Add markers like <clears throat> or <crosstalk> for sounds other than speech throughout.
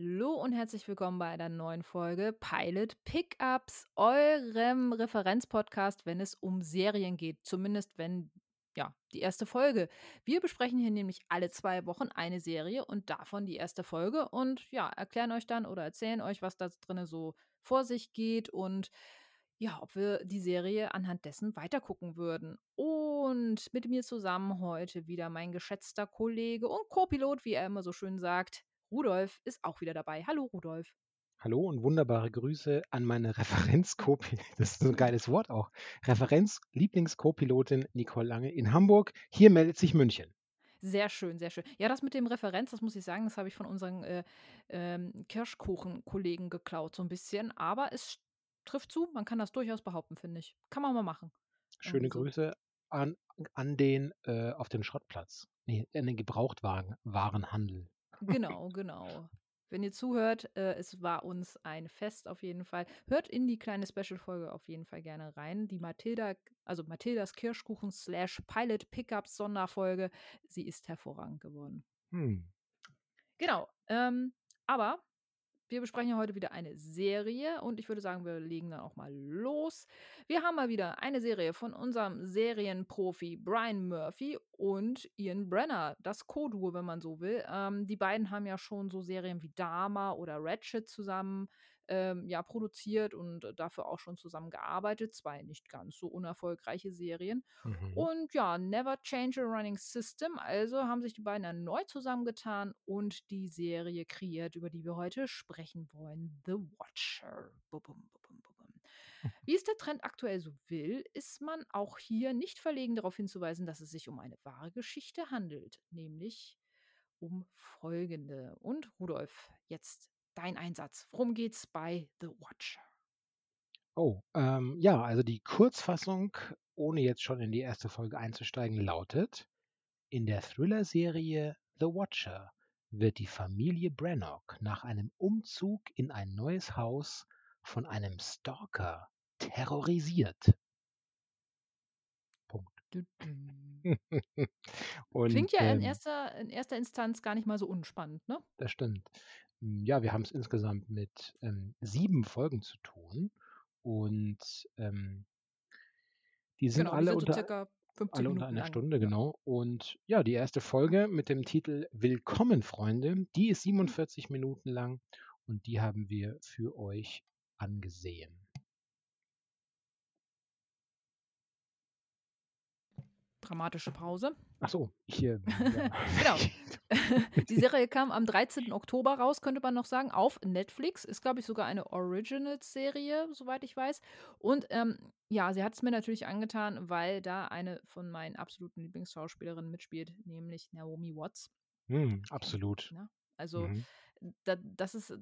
Hallo und herzlich willkommen bei einer neuen Folge Pilot Pickups, eurem Referenzpodcast, wenn es um Serien geht. Zumindest wenn, ja, die erste Folge. Wir besprechen hier nämlich alle zwei Wochen eine Serie und davon die erste Folge und ja, erklären euch dann oder erzählen euch, was da drin so vor sich geht und ja, ob wir die Serie anhand dessen weitergucken würden. Und mit mir zusammen heute wieder mein geschätzter Kollege und Co-Pilot, wie er immer so schön sagt, Rudolf ist auch wieder dabei. Hallo Rudolf. Hallo und wunderbare Grüße an meine <laughs> Referenz-Co- das ist so ein geiles Wort auch. Referenz-Lieblings-Co-Pilotin Nicole Lange in Hamburg. Hier meldet sich München. Sehr schön, sehr schön. Ja, das mit dem Referenz, das muss ich sagen, das habe ich von unseren äh, ähm, Kirschkuchen-Kollegen geklaut, so ein bisschen. Aber es trifft zu, man kann das durchaus behaupten, finde ich. Kann man mal machen. Schöne Irgendwie so. Grüße an, an den äh, auf den Schrottplatz. Nee, an den Gebrauchtwarenhandel. Genau, genau. Wenn ihr zuhört, äh, es war uns ein Fest auf jeden Fall. Hört in die kleine Special-Folge auf jeden Fall gerne rein. Die Mathilda, also Mathildas Kirschkuchen slash Pilot Pickups Sonderfolge, sie ist hervorragend geworden. Hm. Genau. Ähm, aber wir besprechen ja heute wieder eine Serie und ich würde sagen, wir legen dann auch mal los. Wir haben mal wieder eine Serie von unserem Serienprofi Brian Murphy und Ian Brenner, das Co-Duo, wenn man so will. Ähm, die beiden haben ja schon so Serien wie Dharma oder Ratchet zusammen ähm, ja, produziert und dafür auch schon zusammengearbeitet. Zwei nicht ganz so unerfolgreiche Serien. Mhm. Und ja, Never Change a Running System. Also haben sich die beiden erneut zusammengetan und die Serie kreiert, über die wir heute sprechen wollen. The Watcher. Bum, bum, bum, bum, bum. <laughs> Wie es der Trend aktuell so will, ist man auch hier nicht verlegen darauf hinzuweisen, dass es sich um eine wahre Geschichte handelt, nämlich um folgende. Und Rudolf, jetzt dein Einsatz. Worum geht's bei The Watcher? Oh, ähm, ja, also die Kurzfassung, ohne jetzt schon in die erste Folge einzusteigen, lautet: In der Thriller-Serie The Watcher wird die Familie Brannock nach einem Umzug in ein neues Haus von einem Stalker terrorisiert. Punkt. <laughs> Klingt ja in ähm, erster, in erster Instanz gar nicht mal so unspannend, ne? Das stimmt. Hm, Ja, wir haben es insgesamt mit ähm, sieben Folgen zu tun und ähm, die sind Genau, die alle sind so unter, circa 50 alle unter einer lang. Stunde, genau. Und ja, die erste Folge mit dem Titel Willkommen, Freunde, die ist 47 Minuten lang und die haben wir für euch angesehen. Dramatische Pause. Ach so, ich äh, ja. <laughs> Genau. <laughs> Die Serie kam am 13. Oktober raus, könnte man noch sagen, auf Netflix. Ist, glaube ich, sogar eine Original-Serie, soweit ich weiß. Und ähm, ja, sie hat es mir natürlich angetan, weil da eine von meinen absoluten Lieblingsschauspielerinnen mitspielt, nämlich Naomi Watts. Hm, absolut. Ne? Also, Mhm. da, das ist,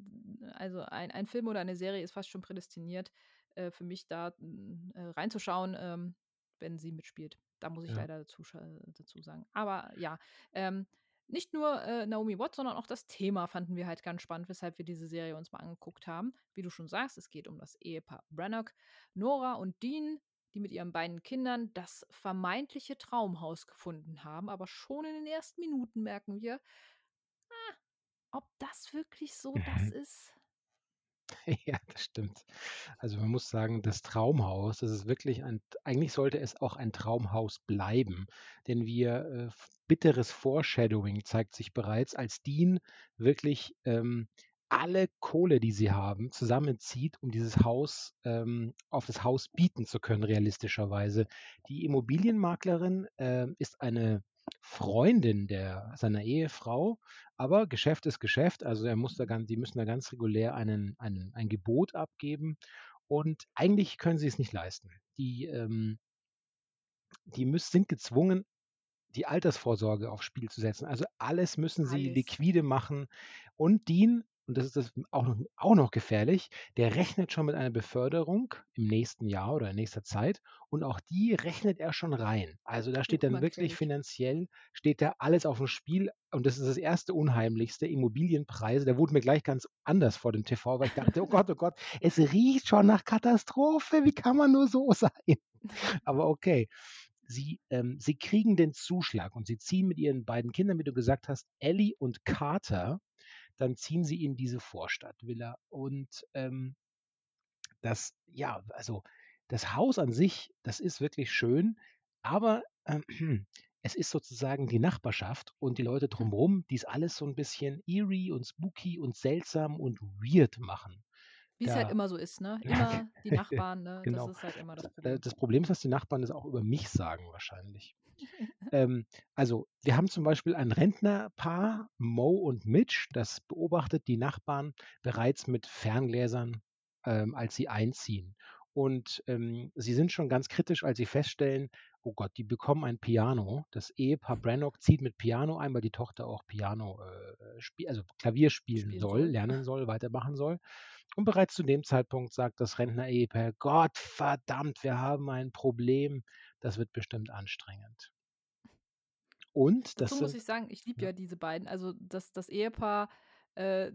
also ein, ein Film oder eine Serie ist fast schon prädestiniert äh, für mich, da mm, äh, reinzuschauen, ähm, wenn sie mitspielt. Da muss ich Ja. leider dazu, scha- dazu sagen. Aber ja, ähm, nicht nur äh, Naomi Watts, sondern auch das Thema fanden wir halt ganz spannend, weshalb wir diese Serie uns mal angeguckt haben. Wie du schon sagst, es geht um das Ehepaar Brannock, Nora und Dean, die mit ihren beiden Kindern das vermeintliche Traumhaus gefunden haben. Aber schon in den ersten Minuten merken wir, ah, ob das wirklich so das Mhm. ist. <laughs> Ja, das stimmt. Also man muss sagen, das Traumhaus, das ist wirklich ein, eigentlich sollte es auch ein Traumhaus bleiben, denn wir, äh, bitteres Foreshadowing zeigt sich bereits, als Dean wirklich ähm, alle Kohle, die sie haben, zusammenzieht, um dieses Haus ähm, auf das Haus bieten zu können, realistischerweise. Die Immobilienmaklerin ähm, ist eine Freundin der, seiner Ehefrau, aber Geschäft ist Geschäft, also er muss da ganz, die müssen da ganz regulär einen, einen, ein Gebot abgeben und eigentlich können sie es nicht leisten. Die, ähm, die müssen, sind gezwungen, die Altersvorsorge aufs Spiel zu setzen. Also alles müssen sie Alles. liquide machen. Und Dean, und das ist das auch noch, auch noch gefährlich, der rechnet schon mit einer Beförderung im nächsten Jahr oder in nächster Zeit. Und auch die rechnet er schon rein. Also da steht dann immer wirklich finanziell, steht da alles auf dem Spiel. Und das ist das erste Unheimlichste, Immobilienpreise. Da wurde mir gleich ganz anders vor dem TV, weil ich dachte, oh Gott, oh Gott, es riecht schon nach Katastrophe. Wie kann man nur so <laughs> sein? Aber okay sie, ähm, sie kriegen den Zuschlag und sie ziehen mit ihren beiden Kindern, wie du gesagt hast, Ellie und Carter, dann ziehen sie in diese Vorstadtvilla. Und ähm, das, ja, also das Haus an sich, das ist wirklich schön, aber äh, <clears throat> es ist sozusagen die Nachbarschaft und die Leute drumherum, die es alles so ein bisschen eerie und spooky und seltsam und weird machen. Wie es halt immer so ist, ne? <laughs> Immer die Nachbarn, ne? Genau. Das ist halt immer das Problem. das Problem ist, dass die Nachbarn das auch über mich sagen wahrscheinlich. <laughs> Ähm, also, wir haben zum Beispiel ein Rentnerpaar, Mo und Mitch, das beobachtet die Nachbarn bereits mit Ferngläsern, ähm, als sie einziehen. Und, ähm, sie sind schon ganz kritisch, als sie feststellen: „Oh Gott, die bekommen ein Piano.“ Das Ehepaar Brannock zieht mit Piano ein, weil die Tochter auch Piano, äh, also Klavier spielen Spielen soll, soll. lernen soll, weitermachen soll. Und bereits zu dem Zeitpunkt sagt das Rentner-Ehepaar: „Gott verdammt, wir haben ein Problem. Das wird bestimmt anstrengend.“ Und das Dazu muss ich sagen, ich liebe ja. diese beiden. Also, das das Ehepaar, äh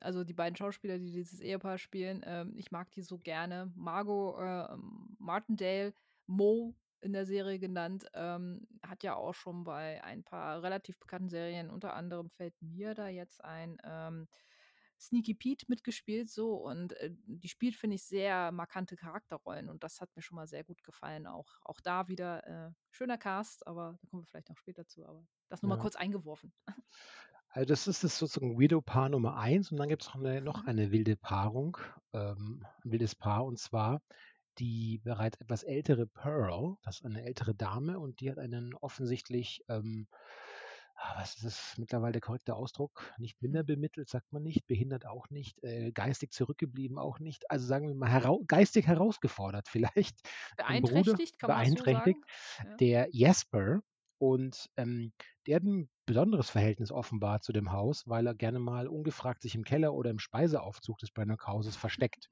also die beiden Schauspieler, die dieses Ehepaar spielen, ähm, ich mag die so gerne. Margot, äh, Martindale, Mo in der Serie genannt, ähm, hat ja auch schon bei ein paar relativ bekannten Serien, unter anderem fällt mir da jetzt ein, ähm, Sneaky Pete mitgespielt so und, äh, die spielt, finde ich, sehr markante Charakterrollen und das hat mir schon mal sehr gut gefallen. Auch auch da wieder, äh, schöner Cast, aber da kommen wir vielleicht noch später zu, aber das nur mal Ja. kurz eingeworfen. Also, das ist das sozusagen Weirdo-Paar Nummer 1 und dann gibt's noch 'ne noch eine wilde Paarung, ähm, 'n wildes Paar und zwar die bereits etwas ältere Pearl, das ist eine ältere Dame und die hat einen offensichtlich, ähm was ist das mittlerweile der korrekte Ausdruck? Nicht Hm. minderbemittelt, sagt man nicht, behindert auch nicht, äh, geistig zurückgeblieben auch nicht. Also, sagen wir mal, herau geistig herausgefordert <laughs> vielleicht. Ein Bruder Beeinträchtigt, kann man das so beeinträchtigt, sagen? Der Jesper und, ähm, der hat 'n besonderes Verhältnis offenbar zu dem Haus, weil er gerne mal ungefragt sich im Keller oder im Speiseaufzug des Brannock-Hauses versteckt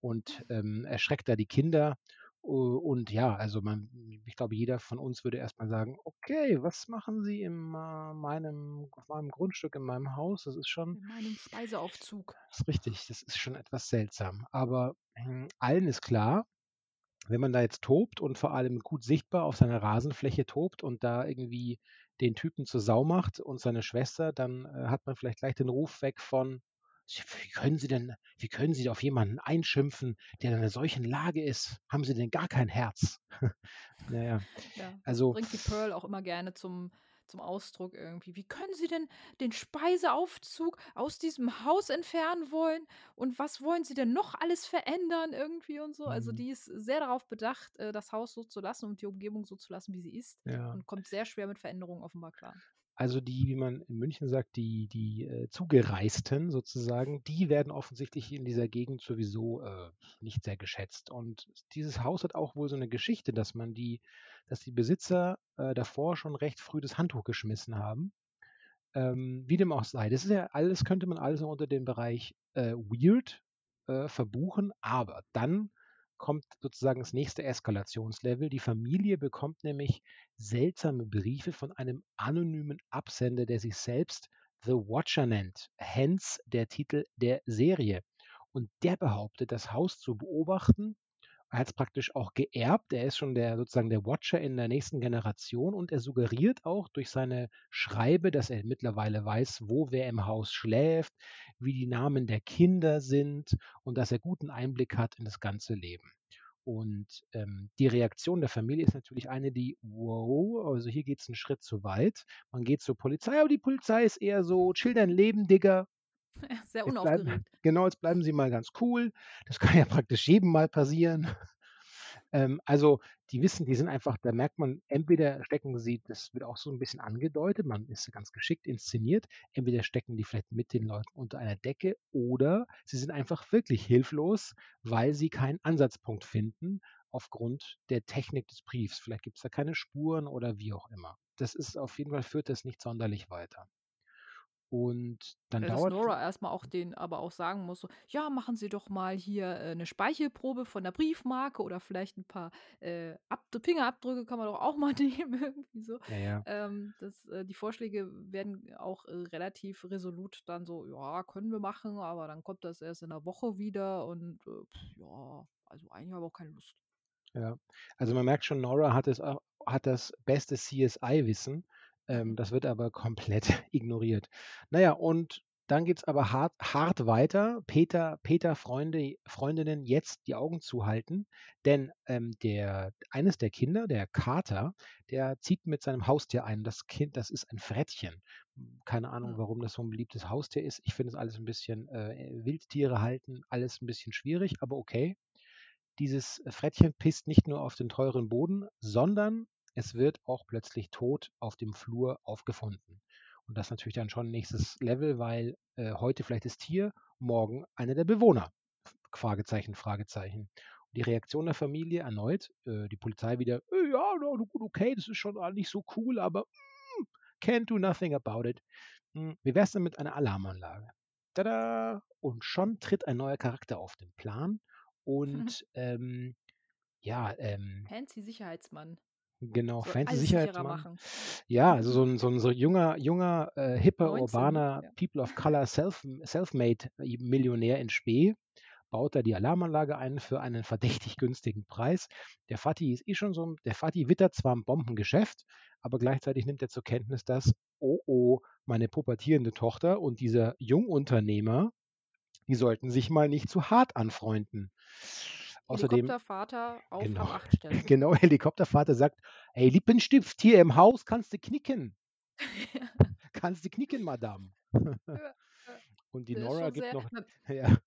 und, ähm, erschreckt da die Kinder. Und ja, also man ich glaube, jeder von uns würde erst mal sagen: „Okay, was machen Sie in, meinem auf meinem Grundstück, in meinem Haus?“ Das ist schon In meinem Speiseaufzug. ist richtig, das ist schon etwas seltsam. Aber, hm, allen ist klar, wenn man da jetzt tobt und vor allem gut sichtbar auf seiner Rasenfläche tobt und da irgendwie den Typen zur Sau macht und seine Schwester, dann, äh, hat man vielleicht gleich den Ruf weg von: „Wie können Sie denn wie können Sie auf jemanden einschimpfen, der in 'ner solchen Lage ist? Haben Sie denn gar kein Herz?“ <laughs> Na ja, also bringt die Pearl auch immer gerne zum zum Ausdruck irgendwie. „Wie können Sie denn den Speiseaufzug aus diesem Haus entfernen wollen? Und was wollen Sie denn noch alles verändern?“ Irgendwie und so. Also, Mhm. die ist sehr darauf bedacht, äh, das Haus so zu lassen und die Umgebung so zu lassen, wie sie ist Ja. und kommt sehr schwer mit Veränderungen offenbar klar. Also, die, wie man in München sagt, die die, äh, Zugereisten sozusagen, die werden offensichtlich in dieser Gegend sowieso, äh, nicht sehr geschätzt. Und dieses Haus hat auch wohl so 'ne Geschichte, dass man die dass die Besitzer, äh, davor schon recht früh das Handtuch geschmissen haben. Ähm, wie dem auch sei. Das ist ja alles könnte man alles unter dem Bereich, äh, weird, äh, verbuchen, aber dann kommt sozusagen das nächste Eskalationslevel. Die Familie bekommt nämlich seltsame Briefe von einem anonymen Absender, der sich selbst „The Watcher“ nennt, hence der Titel der Serie. Und der behauptet, das Haus zu beobachten. Er hat's praktisch auch geerbt. Er ist schon der sozusagen der Watcher in der nächsten Generation und er suggeriert auch durch seine Schreibe, dass er mittlerweile weiß, wo wer im Haus schläft, wie die Namen der Kinder sind und dass er guten Einblick hat in das ganze Leben. Und, ähm, die Reaktion der Familie ist natürlich eine, die: „Wow, also hier geht's 'n Schritt zu weit.“ Man geht zur Polizei, aber die Polizei ist eher so: „Chill dein Leben, Digga.“ Ja, sehr Jetzt bleiben unaufgeregt. genau, jetzt bleiben Sie mal ganz cool. Das kann <laughs> ja praktisch jedem mal passieren. Ähm, also, die wissen die sind einfach da merkt man, entweder stecken sie das wird auch so 'n bisschen angedeutet, man ist ganz geschickt inszeniert. Entweder stecken die vielleicht mit den Leuten unter einer Decke oder sie sind einfach wirklich hilflos, weil sie keinen Ansatzpunkt finden aufgrund der Technik des Briefs. Vielleicht gibt's da keine Spuren oder wie auch immer. Das ist auf jeden Fall führt das nicht sonderlich weiter. Und dann Ja, dass dauert Nora erst mal auch denen aber auch sagen muss so: „Ja, machen Sie doch mal hier, äh, 'ne Speichelprobe von der Briefmarke oder vielleicht 'n paar, äh, Abd Fingerabdrücke kann man doch auch mal <laughs> nehmen“, irgendwie so. Ja, ja. Ähm, das äh, die Vorschläge werden auch, äh, relativ resolut dann so: „Ja, können wir machen, aber dann kommt das erst in 'ner Woche wieder und, äh, ja, also eigentlich habe ich auch keine Lust.“ Ja. Also, man merkt schon, Nora hat auch hat das beste CSI-Wissen. Ähm, das wird aber komplett <laughs> ignoriert. Na ja, und dann geht es aber hart, hart weiter. Peter, Peter Freunde, Freundinnen jetzt die Augen zuhalten, denn ähm, der, eines der Kinder, der Kater, der zieht mit seinem Haustier ein. Das Kind, das ist ein Frettchen. Keine Ahnung, Hm. warum das so ein beliebtes Haustier ist. Ich finde es alles ein bisschen äh, Wildtiere halten, alles ein bisschen schwierig, aber okay. Dieses Frettchen pisst nicht nur auf den teuren Boden, sondern es wird auch plötzlich tot auf dem Flur aufgefunden. Und das ist natürlich dann schon nächstes Level, weil äh, heute vielleicht das Tier, morgen einer der Bewohner. Fragezeichen, Fragezeichen. Und die Reaktion der Familie erneut, äh, die Polizei wieder, äh, ja, okay, das ist schon nicht so cool, aber mm, can't do nothing about it. Hm, wie wäre es denn mit einer Alarmanlage? Tada! Und schon tritt ein neuer Charakter auf den Plan. <laughs> Und ähm, ja, ähm, Fancy Sicherheitsmann. Genau, Soll fancy alles sicherer Sicherheitsmann. machen. Ja, also so ein, so ein so junger, junger, äh, hipper, 19, urbaner ja. People of Color Self, Selfmade Millionär in Spee baut da die Alarmanlage ein für einen verdächtig günstigen Preis. Der Fatih ist eh schon so, der Fatih wittert zwar ein Bombengeschäft, aber gleichzeitig nimmt er zur Kenntnis, dass, oh oh, meine pubertierende Tochter und dieser Jungunternehmer, die sollten sich mal nicht zu hart anfreunden. Außerdem, Helikoptervater auf Genau. Rang 8 stellen. genau, Helikoptervater sagt, hey, Lippenstift hier im Haus kannst du knicken. <laughs> Kannst du knicken, Madame. <laughs> Und die Das Nora gibt sehr- noch, man, <laughs> ja,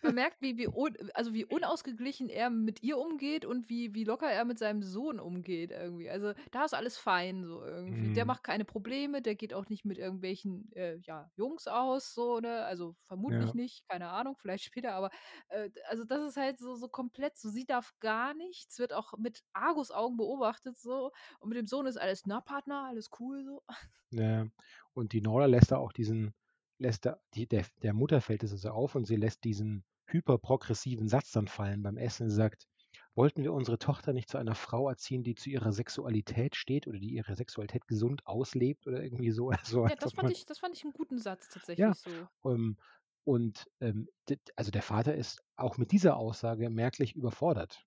man merkt, wie, wie, un, also wie unausgeglichen er mit ihr umgeht und wie, wie locker er mit seinem Sohn umgeht irgendwie. Also da ist alles fein so irgendwie. Der Mhm. macht keine Probleme, der geht auch nicht mit irgendwelchen äh, ja, Jungs aus, so, ne? Also vermutlich Ja. nicht, keine Ahnung, vielleicht später, aber äh, also das ist halt so, so komplett so, sie darf gar nichts, wird auch mit Argusaugen beobachtet so und mit dem Sohn ist alles, na Partner, alles cool so. Ja, und die Nora lässt da auch diesen, lässt da, die, der, der Mutter fällt es also auf und sie lässt diesen hyperprogressiven Satz dann fallen beim Essen. Sie sagt, wollten wir unsere Tochter nicht zu einer Frau erziehen, die zu ihrer Sexualität steht oder die ihre Sexualität gesund auslebt oder irgendwie so. <laughs> so Ja, das fand man- ich, das fand ich einen guten Satz tatsächlich so. Ähm, und ähm, also der Vater ist auch mit dieser Aussage merklich überfordert.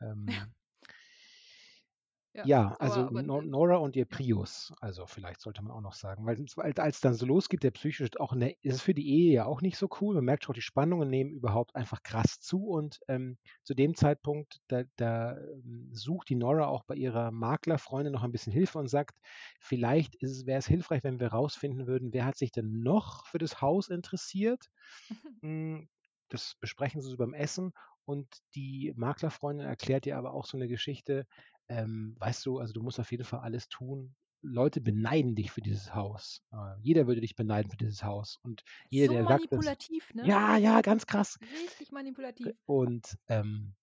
Ähm, Ja, ja, aber- also aber, äh, Nora und ihr Prius, also vielleicht sollte man auch noch sagen, weil als dann so losgeht, der psychisch auch eine, ist es für die Ehe ja auch nicht so cool. Man merkt schon, die Spannungen nehmen überhaupt einfach krass zu und ähm, zu dem Zeitpunkt, da, da ähm, sucht die Nora auch bei ihrer Maklerfreundin noch ein bisschen Hilfe und sagt, vielleicht es, wäre es hilfreich, wenn wir rausfinden würden, wer hat sich denn noch für das Haus interessiert. Mm, <laughs> Das besprechen sie so beim Essen und die Maklerfreundin erklärt ihr aber auch so eine Geschichte. Ähm, weißt du, also du musst auf jeden Fall alles tun. Leute beneiden dich für dieses Haus. Äh, jeder würde dich beneiden für dieses Haus. Und jeder, so der sagt, das, manipulativ, ne? ja, ja, ganz krass. Richtig manipulativ. Und ähm,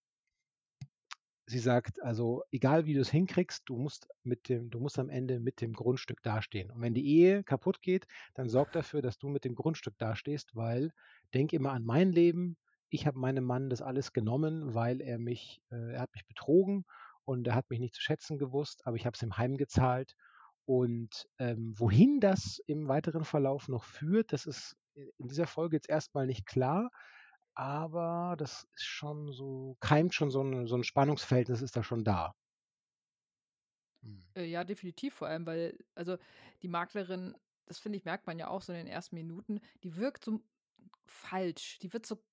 sie sagt, also egal wie du es hinkriegst, du musst mit dem, du musst am Ende mit dem Grundstück dastehen. Und wenn die Ehe kaputt geht, dann sorg dafür, dass du mit dem Grundstück dastehst, weil denk immer an mein Leben. Ich habe meinem Mann das alles genommen, weil er mich, äh, er hat mich betrogen und er hat mich nicht zu schätzen gewusst, aber ich habe es ihm heimgezahlt. Und ähm, wohin das im weiteren Verlauf noch führt, das ist in dieser Folge jetzt erstmal nicht klar aber das ist schon so, keimt schon so ein, so ein Spannungsverhältnis ist da schon da. Hm. Äh, ja, definitiv vor allem, weil, also die Maklerin, das finde ich, merkt man ja auch so in den ersten Minuten, die wirkt so falsch. Die wird so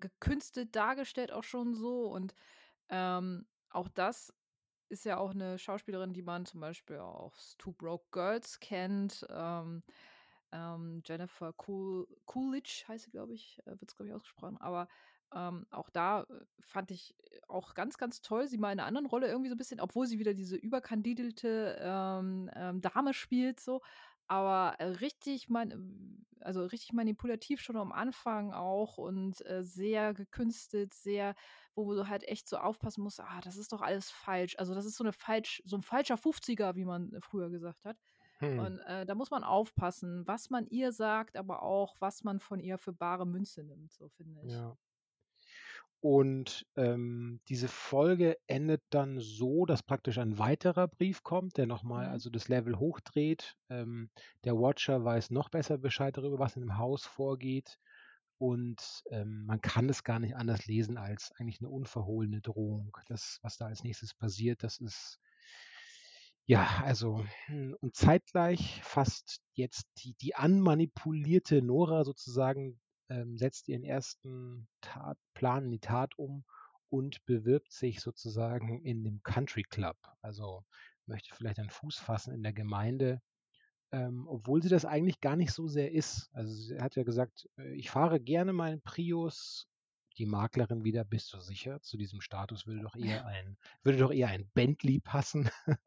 gekünstelt dargestellt auch schon so. Und ähm, auch das ist ja auch eine Schauspielerin, die man zum Beispiel aus Two Broke Girls kennt. Ähm, ähm, Jennifer cool Coolidge heißt sie, glaube ich, äh, wird es, glaube ich, ausgesprochen. Aber ähm, auch da äh, fand ich äh, auch ganz, ganz toll, sie mal in einer anderen Rolle irgendwie so ein bisschen, obwohl sie wieder diese überkandidelte ähm, ähm, Dame spielt, so. Aber äh, richtig, man, also richtig manipulativ schon am Anfang auch und äh, sehr gekünstelt, sehr, wo du halt echt so aufpassen musst, ah, das ist doch alles falsch. Also das ist so eine falsch, so ein falscher 50er, wie man äh, früher gesagt hat. Hm. Und äh, da muss man aufpassen, was man ihr sagt, aber auch, was man von ihr für bare Münze nimmt, so finde ich. Ja. Und ähm, diese Folge endet dann so, dass praktisch ein weiterer Brief kommt, der nochmal Mhm. also das Level hochdreht. Ähm, der Watcher weiß noch besser Bescheid darüber, was in dem Haus vorgeht. Und ähm, man kann es gar nicht anders lesen als eigentlich eine unverhohlene Drohung. Das, was da als nächstes passiert, das ist Ja, also, hm, und zeitgleich fasst jetzt die die anmanipulierte Nora sozusagen ähm, setzt ihren ersten Tat Plan in die Tat um und bewirbt sich sozusagen in dem Country Club. Also, möchte vielleicht einen Fuß fassen in der Gemeinde, ähm, obwohl sie das eigentlich gar nicht so sehr ist. Also, sie hat ja gesagt: „Äh, ich fahre gerne meinen Prius.“ Die Maklerin wieder: „Bist du sicher? Zu diesem Status würde doch eher ein würde doch eher ein Bentley passen.“ <laughs>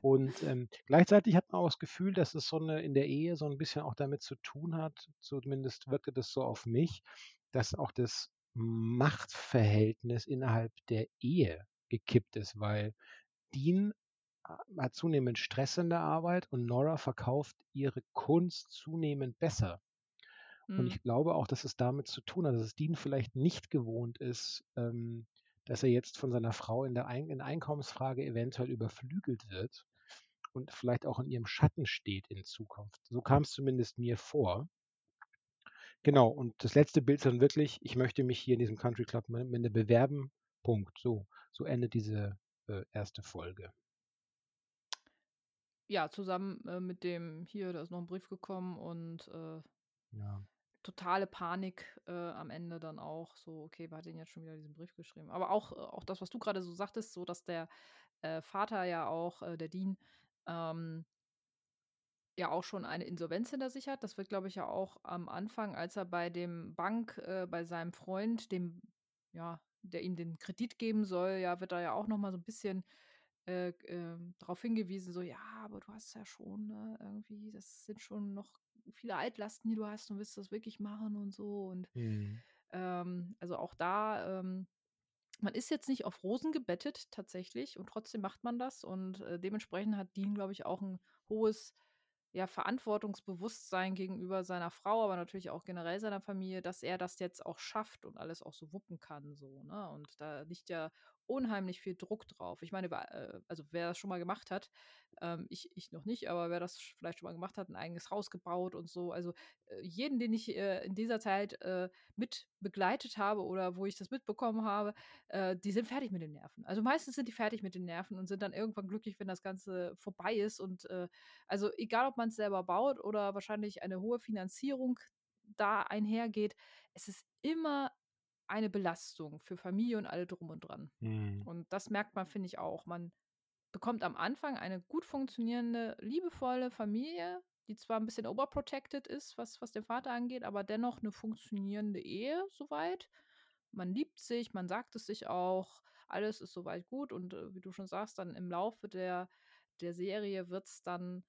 Und, ähm, gleichzeitig hat man auch das Gefühl, dass es so 'ne in der Ehe so 'n bisschen auch damit zu tun hat, zumindest wirkte das so auf mich, dass auch das Machtverhältnis innerhalb der Ehe gekippt ist, weil Dean ha hat zunehmend Stress in der Arbeit und Nora verkauft ihre Kunst zunehmend besser. Und Mhm. ich glaube auch, dass es damit zu tun hat, dass es Dean vielleicht nicht gewohnt ist, ähm, dass er jetzt von seiner Frau in der Ein in Einkommensfrage eventuell überflügelt wird und vielleicht auch in ihrem Schatten steht in Zukunft. So kam's zumindest mir vor. Genau, und das letzte Bild ist dann wirklich: „Ich möchte mich hier in diesem Country Club am Ende bewerben, Punkt.“ So so endet diese, äh, 1. Folge. Ja, zusammen, äh, mit dem: „Hier, da ist noch 'n Brief gekommen“ und, äh Ja. Totale Panik, äh, am Ende dann auch so: „Okay, wer hat denn jetzt schon wieder diesen Brief geschrieben?“ Aber auch äh, auch das, was du grade so sagtest, so dass der, äh, Vater ja auch, äh, der Dean, ähm ja auch schon eine Insolvenz hinter sich hat. Das wird, glaube ich, ja auch am Anfang, als er bei dem Bank äh, bei seinem Freund, dem ja, der ihm den Kredit geben soll, ja, wird da ja auch noch mal so 'n bisschen, äh, g ähm, drauf hingewiesen, so: „Ja, aber du hast ja schon, ne, irgendwie das sind schon noch viele Altlasten, die du hast und willst das wirklich machen und so.“ Und, Mhm. ähm, also auch da, ähm man ist jetzt nicht auf Rosen gebettet tatsächlich und trotzdem macht man das und, äh, dementsprechend hat Dean, glaube ich, auch 'n hohes, ja, Verantwortungsbewusstsein gegenüber seiner Frau, aber natürlich auch generell seiner Familie, dass er das jetzt auch schafft und alles auch so wuppen kann so, ne? Und da liegt ja unheimlich viel Druck drauf. Ich meine, äh, also wer das schon mal gemacht hat, ähm, ich ich noch nicht, aber wer das vielleicht schon mal gemacht hat, 'n eigenes Haus gebaut und so. Also, äh, jeden, den ich, äh, in dieser Zeit, äh, mit begleitet habe oder wo ich das mitbekommen habe, äh, die sind fertig mit den Nerven. Also, meistens sind die fertig mit den Nerven und sind dann irgendwann glücklich, wenn das Ganze vorbei ist und, äh also egal, ob man's selber baut oder wahrscheinlich eine hohe Finanzierung da einhergeht, es ist immer eine Belastung für Familie und alle drum und dran. Mhm. Und das merkt man, finde ich auch. Man bekommt am Anfang eine gut funktionierende, liebevolle Familie, die zwar 'n bisschen overprotected ist, was was den Vater angeht, aber dennoch 'ne funktionierende Ehe so weit. Man liebt sich, man sagt es sich auch, alles ist so weit gut und, äh, wie du schon sagst, dann im Laufe der der Serie wird's dann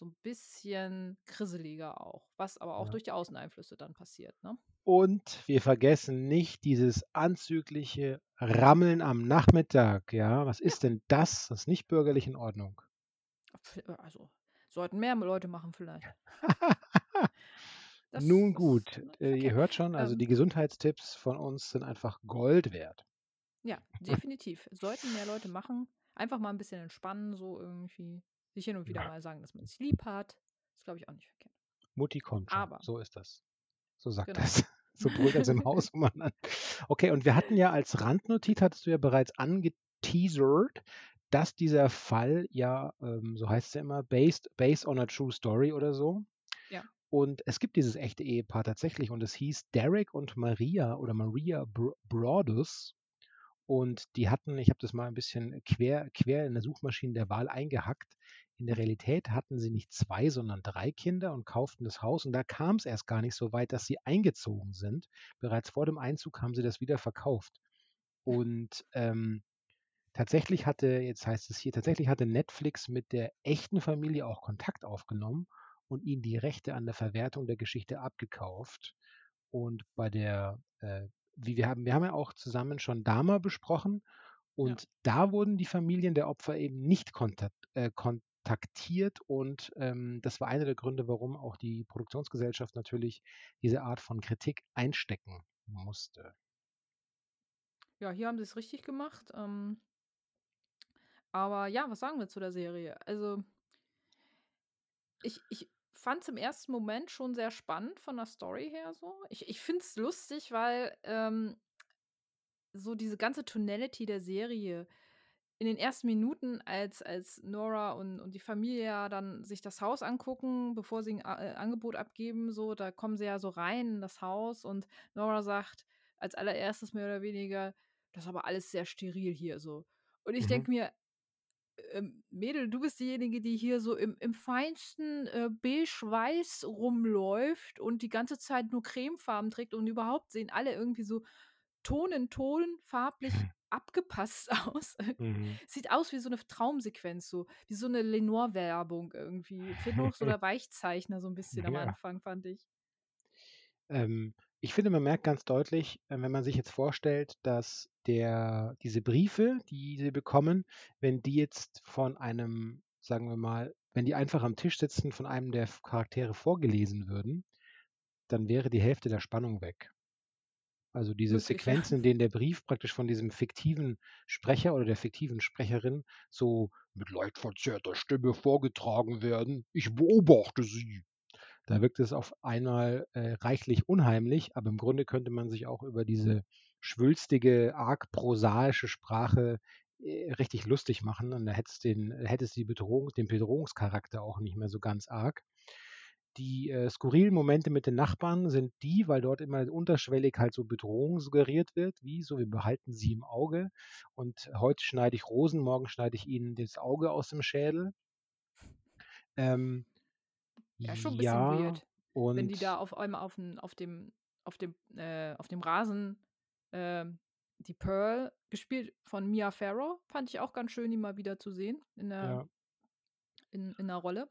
so 'n bisschen krisseliger auch, was aber auch Ja. durch die Außeneinflüsse dann passiert, ne? Und wir vergessen nicht dieses anzügliche Rammeln am Nachmittag, ja? Was ist denn das? Das ist nicht bürgerlich in Ordnung. Äh, also, sollten mehr Leute machen vielleicht. <laughs> Das Nun gut, äh, ihr verkehrt. hört schon, also Ähm die Gesundheitstipps von uns sind einfach Gold wert. Ja, <laughs> definitiv. Sollten mehr Leute machen. Einfach mal 'n bisschen entspannen, so irgendwie. Sich hin und wieder Ja. mal sagen, dass man sich lieb hat. Ist, glaube ich, auch nicht verkehrt. Mutti kommt schon, Aber so ist das. So sagt Genau. das. <laughs> So brüllt das im Haus, <laughs> okay, und wir hatten ja als Randnotiz hattest du ja bereits angeteasert, dass dieser Fall ja, ähm, so heißt's ja immer, based based on a true story oder so. Ja. Und es gibt dieses echte Ehepaar tatsächlich und es hieß Derek und Maria oder Maria Bro Broaddus. Und die hatten ich habe das mal 'n bisschen quer quer in der Suchmaschine der Wahl eingehackt. In der Realität hatten sie nicht 2, sondern 3 Kinder und kauften das Haus und da kam's erst gar nicht so weit, dass sie eingezogen sind. Bereits vor dem Einzug haben sie das wieder verkauft. Und, ähm, tatsächlich hatte jetzt heißt es hier tatsächlich hatte Netflix mit der echten Familie auch Kontakt aufgenommen und ihnen die Rechte an der Verwertung der Geschichte abgekauft. Und bei der, äh wie wir haben wir haben ja auch zusammen schon Dahmer besprochen Ja. und da wurden die Familien der Opfer eben nicht kontat äh, kontaktiert und, ähm, das war einer der Gründe, warum auch die Produktionsgesellschaft natürlich diese Art von Kritik einstecken musste. Ja, hier haben sie's richtig gemacht, ähm aber ja, was sagen wir zu der Serie? Also ich ich fand's im 1. Moment schon sehr spannend von der Story her so. Ich ich finde es lustig, weil, ähm so diese ganze Tonality der Serie in den ersten Minuten, als, als Nora und, und die Familie ja dann sich das Haus angucken, bevor sie ein äh, Angebot abgeben, so, da kommen sie ja so rein in das Haus und Nora sagt als allererstes mehr oder weniger, das ist aber alles sehr steril hier so. Und ich Mhm. denke mir, ähm, Mädel, du bist diejenige, die hier so im, im feinsten äh, beige-weiß rumläuft und die ganze Zeit nur Cremefarben trägt und überhaupt sehen alle irgendwie so Ton in Ton farblich <laughs> abgepasst <laughs> aus. Mhm. Sieht aus wie so eine Traumsequenz, so wie so eine Lenore-Werbung irgendwie. Fehlt nur noch so <laughs> der Weichzeichner so ein bisschen am Ja. Anfang, fand ich. Ähm, ich finde, man merkt ganz deutlich, äh, wenn man sich jetzt vorstellt, dass der diese Briefe, die sie bekommen, wenn die jetzt von einem, sagen wir mal wenn die einfach am Tisch sitzen, von einem der Charaktere vorgelesen würden, dann wäre die Hälfte der Spannung weg. Also diese Wirklich. Sequenzen, in denen der Brief praktisch von diesem fiktiven Sprecher oder der fiktiven Sprecherin so mit leicht verzerrter Stimme vorgetragen werden. Ich beobachte Sie. Da wirkt es auf einmal äh, reichlich unheimlich, aber im Grunde könnte man sich auch über diese schwülstige, arg prosaische Sprache äh, richtig lustig machen und da hätte es den, hätte es die Bedrohung, den Bedrohungscharakter auch nicht mehr so ganz arg. Die äh, skurrilen Momente mit den Nachbarn sind die, weil dort immer unterschwellig halt so Bedrohung suggeriert wird, wie so, wir behalten sie im Auge und heute schneide ich Rosen, morgen schneide ich ihnen das Auge aus dem Schädel. Ähm, Ja, schon ein bisschen ja, weird. Wenn die da und auf einmal auf, dem- auf dem, auf dem, äh, auf dem Rasen ähm, die Pearl, gespielt von Mia Farrow, fand ich auch ganz schön, die mal wieder zu sehen in der, ja, in, in der Rolle.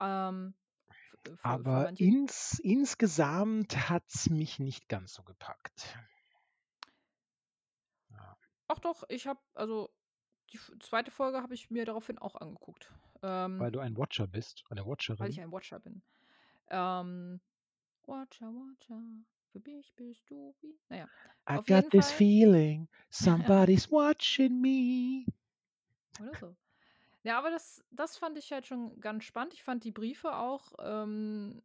Ähm, für, für aber manche, ins, insgesamt hat es mich nicht ganz so gepackt. Ja, ach doch, ich habe, also die zweite Folge habe ich mir daraufhin auch angeguckt. Ähm, weil du ein Watcher bist, eine weil Watcherin. ich ein Watcher bin. Ähm, Watcher, Watcher, für mich bist du wie. Naja, I auf got this Fall. feeling, <laughs> somebody's watching me. Oder so. Ja, aber das, das fand ich halt schon ganz spannend. Ich fand die Briefe auch, ähm,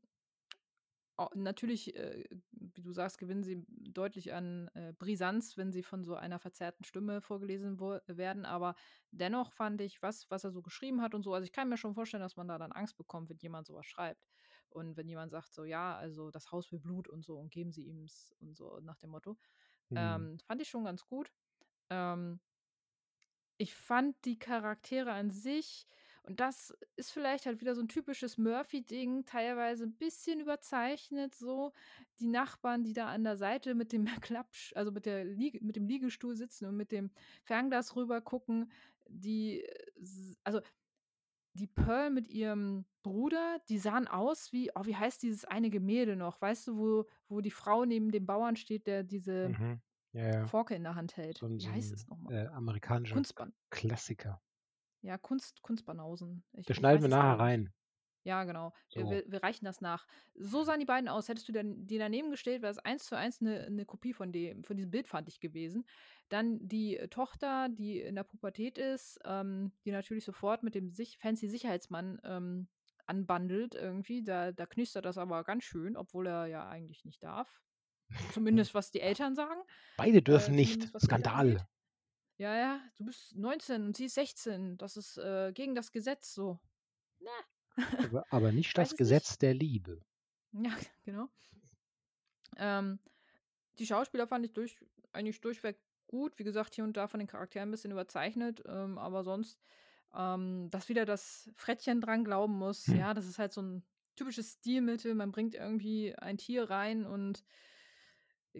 natürlich, äh, wie du sagst, gewinnen sie deutlich an äh, Brisanz, wenn sie von so einer verzerrten Stimme vorgelesen werden. Aber dennoch fand ich, was, was er so geschrieben hat und so, also ich kann mir schon vorstellen, dass man da dann Angst bekommt, wenn jemand sowas schreibt. Und wenn jemand sagt, so, ja, also das Haus will Blut und so und geben sie ihm's und so nach dem Motto. Hm. Ähm, fand ich schon ganz gut. Ähm, ich fand die Charaktere an sich, und das ist vielleicht halt wieder so ein typisches Murphy-Ding, teilweise ein bisschen überzeichnet so. Die Nachbarn, die da an der Seite mit dem <laughs> Klappsch also mit der Liege mit dem Liegestuhl sitzen und mit dem Fernglas rüber gucken, die äh, also die Pearl mit ihrem Bruder, die sahen aus wie oh, wie heißt dieses eine Gemälde noch? Weißt du, wo wo die Frau neben dem Bauern steht, der diese Mhm. Ja, ja. Forke in der Hand hält? So ein, Wie heißt es noch mal? äh, amerikanischer Kunstban Klassiker. Ja, Kunst Kunstbanausen. Ich Das schneiden wir nachher rein. Ja, genau. Äh, So. wir wir reichen das nach. So sahen die beiden aus. Hättest du dann die daneben gestellt, wäre es eins zu eins 'ne 'ne Kopie von dem von diesem Bild, fand ich, gewesen. Dann die, äh, Tochter, die in der Pubertät ist, ähm, die natürlich sofort mit dem sich fancy Sicherheitsmann, ähm, anbandelt irgendwie. Da da knistert das aber ganz schön, obwohl er ja eigentlich nicht darf. <laughs> Zumindest was die Eltern sagen. Beide Äh, dürfen nicht. Eltern angeht. Skandal. Ja, ja, du bist 19 und sie ist 16. Das ist, äh, gegen das Gesetz so. Ne. Aber, aber nicht Ich das es nicht. Gesetz der Liebe. Ja, <laughs> genau. Ähm, die Schauspieler fand ich durch eigentlich durchweg gut. Wie gesagt, hier und da von den Charakteren ein bisschen überzeichnet, ähm, aber sonst, ähm, dass wieder das Frettchen dran glauben muss, Hm. ja, das ist halt so ein typisches Stilmittel. Man bringt irgendwie ein Tier rein und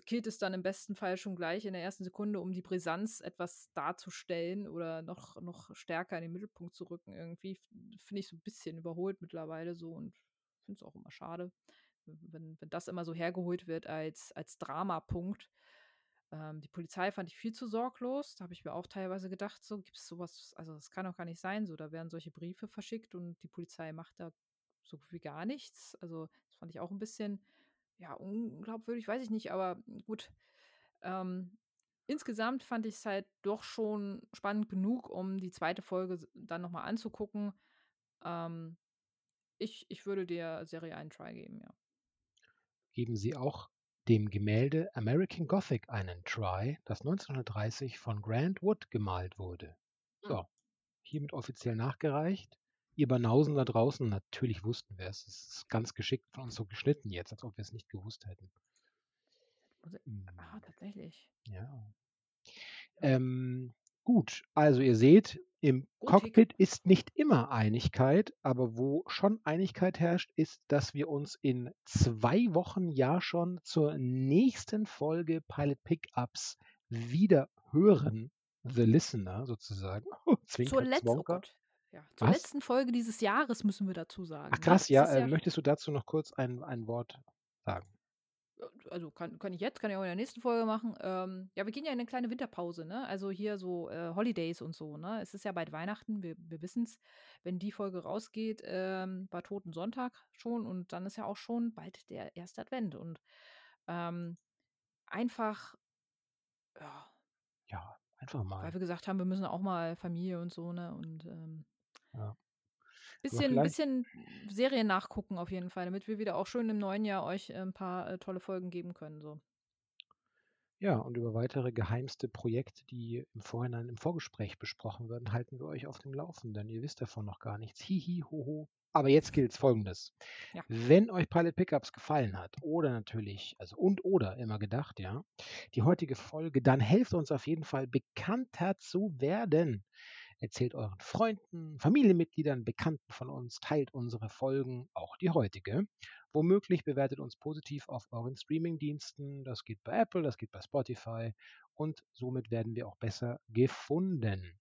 killt es dann im besten Fall schon gleich in der ersten Sekunde, um die Brisanz etwas darzustellen oder noch, noch stärker in den Mittelpunkt zu rücken irgendwie. Finde ich so ein bisschen überholt mittlerweile so und finde es auch immer schade, wenn, wenn das immer so hergeholt wird als, als Dramapunkt. Ähm, die Polizei fand ich viel zu sorglos. Da habe ich mir auch teilweise gedacht, so gibt es sowas, also das kann doch gar nicht sein. So, da werden solche Briefe verschickt und die Polizei macht da so wie gar nichts. Also, das fand ich auch ein bisschen, ja, unglaubwürdig, weiß ich nicht, aber gut. Ähm, insgesamt fand ich es halt doch schon spannend genug, um die zweite Folge dann nochmal anzugucken. Ähm, ich, ich würde der Serie einen Try geben, ja. Geben Sie auch dem Gemälde American Gothic einen Try, das 1930 von Grant Wood gemalt wurde. So, hiermit offiziell nachgereicht. Ihr Banausen da draußen, natürlich wussten wir es. Es ist ganz geschickt von uns so geschnitten jetzt, als ob wir es nicht gewusst hätten. Hm. Ah, tatsächlich. Ja. Ähm, gut, also ihr seht, im Cockpit ist nicht immer Einigkeit, aber wo schon Einigkeit herrscht, ist, dass wir uns in zwei Wochen ja schon zur nächsten Folge Pilot Pickups wieder hören. The Listener sozusagen. <laughs> zur, Letz oh ja, zur letzten Folge dieses Jahres müssen wir dazu sagen. Ach ne? krass, ja, äh, ja. Möchtest du dazu noch kurz ein, ein Wort sagen? also kann, kann ich jetzt, kann ich auch in der nächsten Folge machen. Ähm, ja, wir gehen ja in eine kleine Winterpause, ne? Also hier so äh, Holidays und so, ne? Es ist ja bald Weihnachten, wir, wir wissen es. Wenn die Folge rausgeht, ähm, war Toten Sonntag schon und dann ist ja auch schon bald der erste Advent und ähm, einfach, ja. Ja, einfach mal. Weil wir gesagt haben, wir müssen auch mal Familie und so, ne? Und ähm, ja. Bisschen, bisschen Serien nachgucken auf jeden Fall, damit wir wieder auch schön im neuen Jahr euch äh, ein paar äh, tolle Folgen geben können. So. Ja, und über weitere geheimste Projekte, die im Vorhinein im Vorgespräch besprochen werden, halten wir euch auf dem Laufenden. Ihr wisst davon noch gar nichts. Hihi, hoho. Aber jetzt gilt folgendes. Ja. Wenn euch Pilot Pickups gefallen hat, oder natürlich, also und oder immer gedacht, ja, die heutige Folge, dann helft uns auf jeden Fall bekannter zu werden. Erzählt euren Freunden, Familienmitgliedern, Bekannten von uns, teilt unsere Folgen, auch die heutige. Womöglich bewertet uns positiv auf euren Streamingdiensten. Das geht bei Apple, das geht bei Spotify und somit werden wir auch besser gefunden.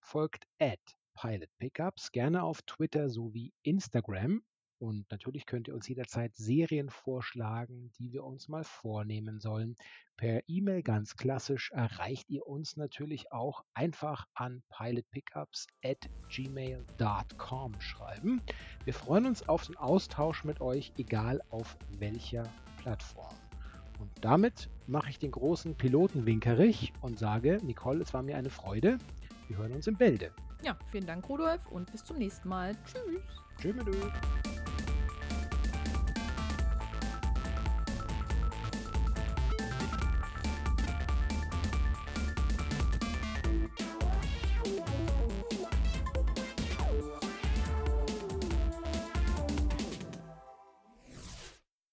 Folgt at Pilot Pickups gerne auf Twitter sowie Instagram und natürlich könnt ihr uns jederzeit Serien vorschlagen, die wir uns mal vornehmen sollen. Per E-Mail ganz klassisch erreicht ihr uns natürlich auch einfach an pilotpickups at gmail.com schreiben. Wir freuen uns auf den Austausch mit euch, egal auf welcher Plattform. Und damit mache ich den großen Pilotenwinkerich und sage, Nicole, es war mir eine Freude. Wir hören uns im Bälde. Ja, vielen Dank, Rudolf, und bis zum nächsten Mal. Tschüss. Tschüss.